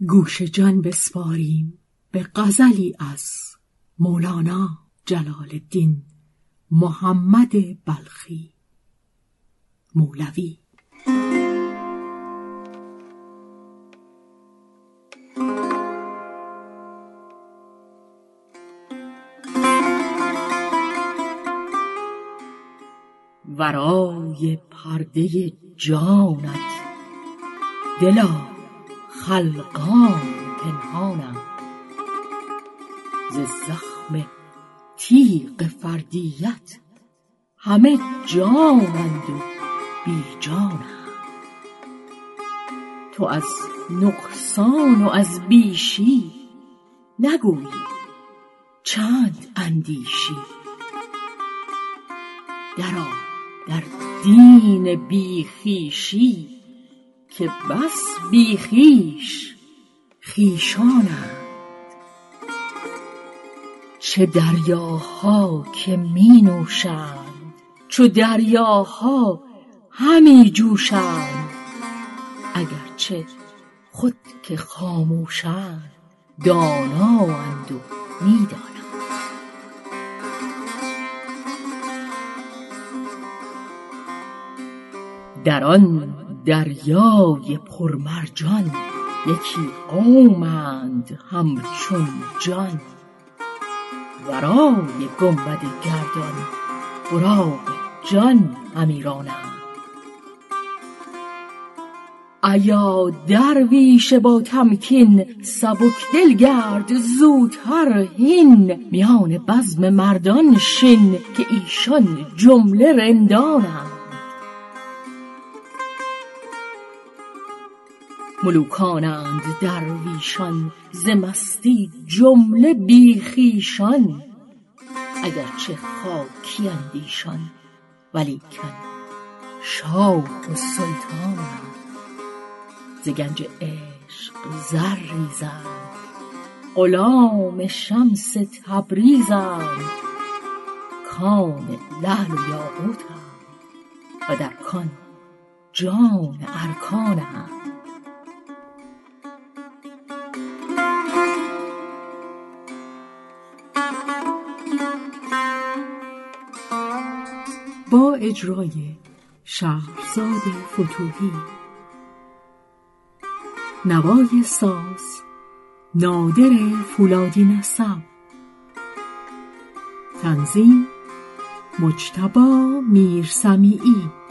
گوش جان بسپاریم به غزلی از مولانا جلال الدین محمد بلخی. مولوی. ورای پرده جانت دلا. خلقان پنهانم. ز زخم تیغ فردیت همه جانند و بی جانم. تو از نقصان و از بیشی نگویی چند اندیشی. درآ در دین بی خویشی که بس بی خویش خویشانند چه دریاها که می نوشند چو دریاها همی جوشند. اگر چه خود که خاموشند دانااند و می دانند. در آن دریای پرمرجان یکی قومند همچون جان. ورای گنبد گردان براق جان همی رانند ایا درویش با تمکین سبک دل گرد زوتر هین میان بزم مردان شین که ایشان جمله رندانند. ملوکانند درویشان ز مستی جمله بی خویشان اگر چه خاکیند ایشان ولیکن شاه و سلطانند ز گنج عشق زر ریزند غلام شمس تبریزند کان لعل و یاقوتند و در کان جان ارکانند. با اجرای شهرزاد فتوحی نوای ساز نادر فولادی نسب. تنظیم مجتبا میرسمیعی.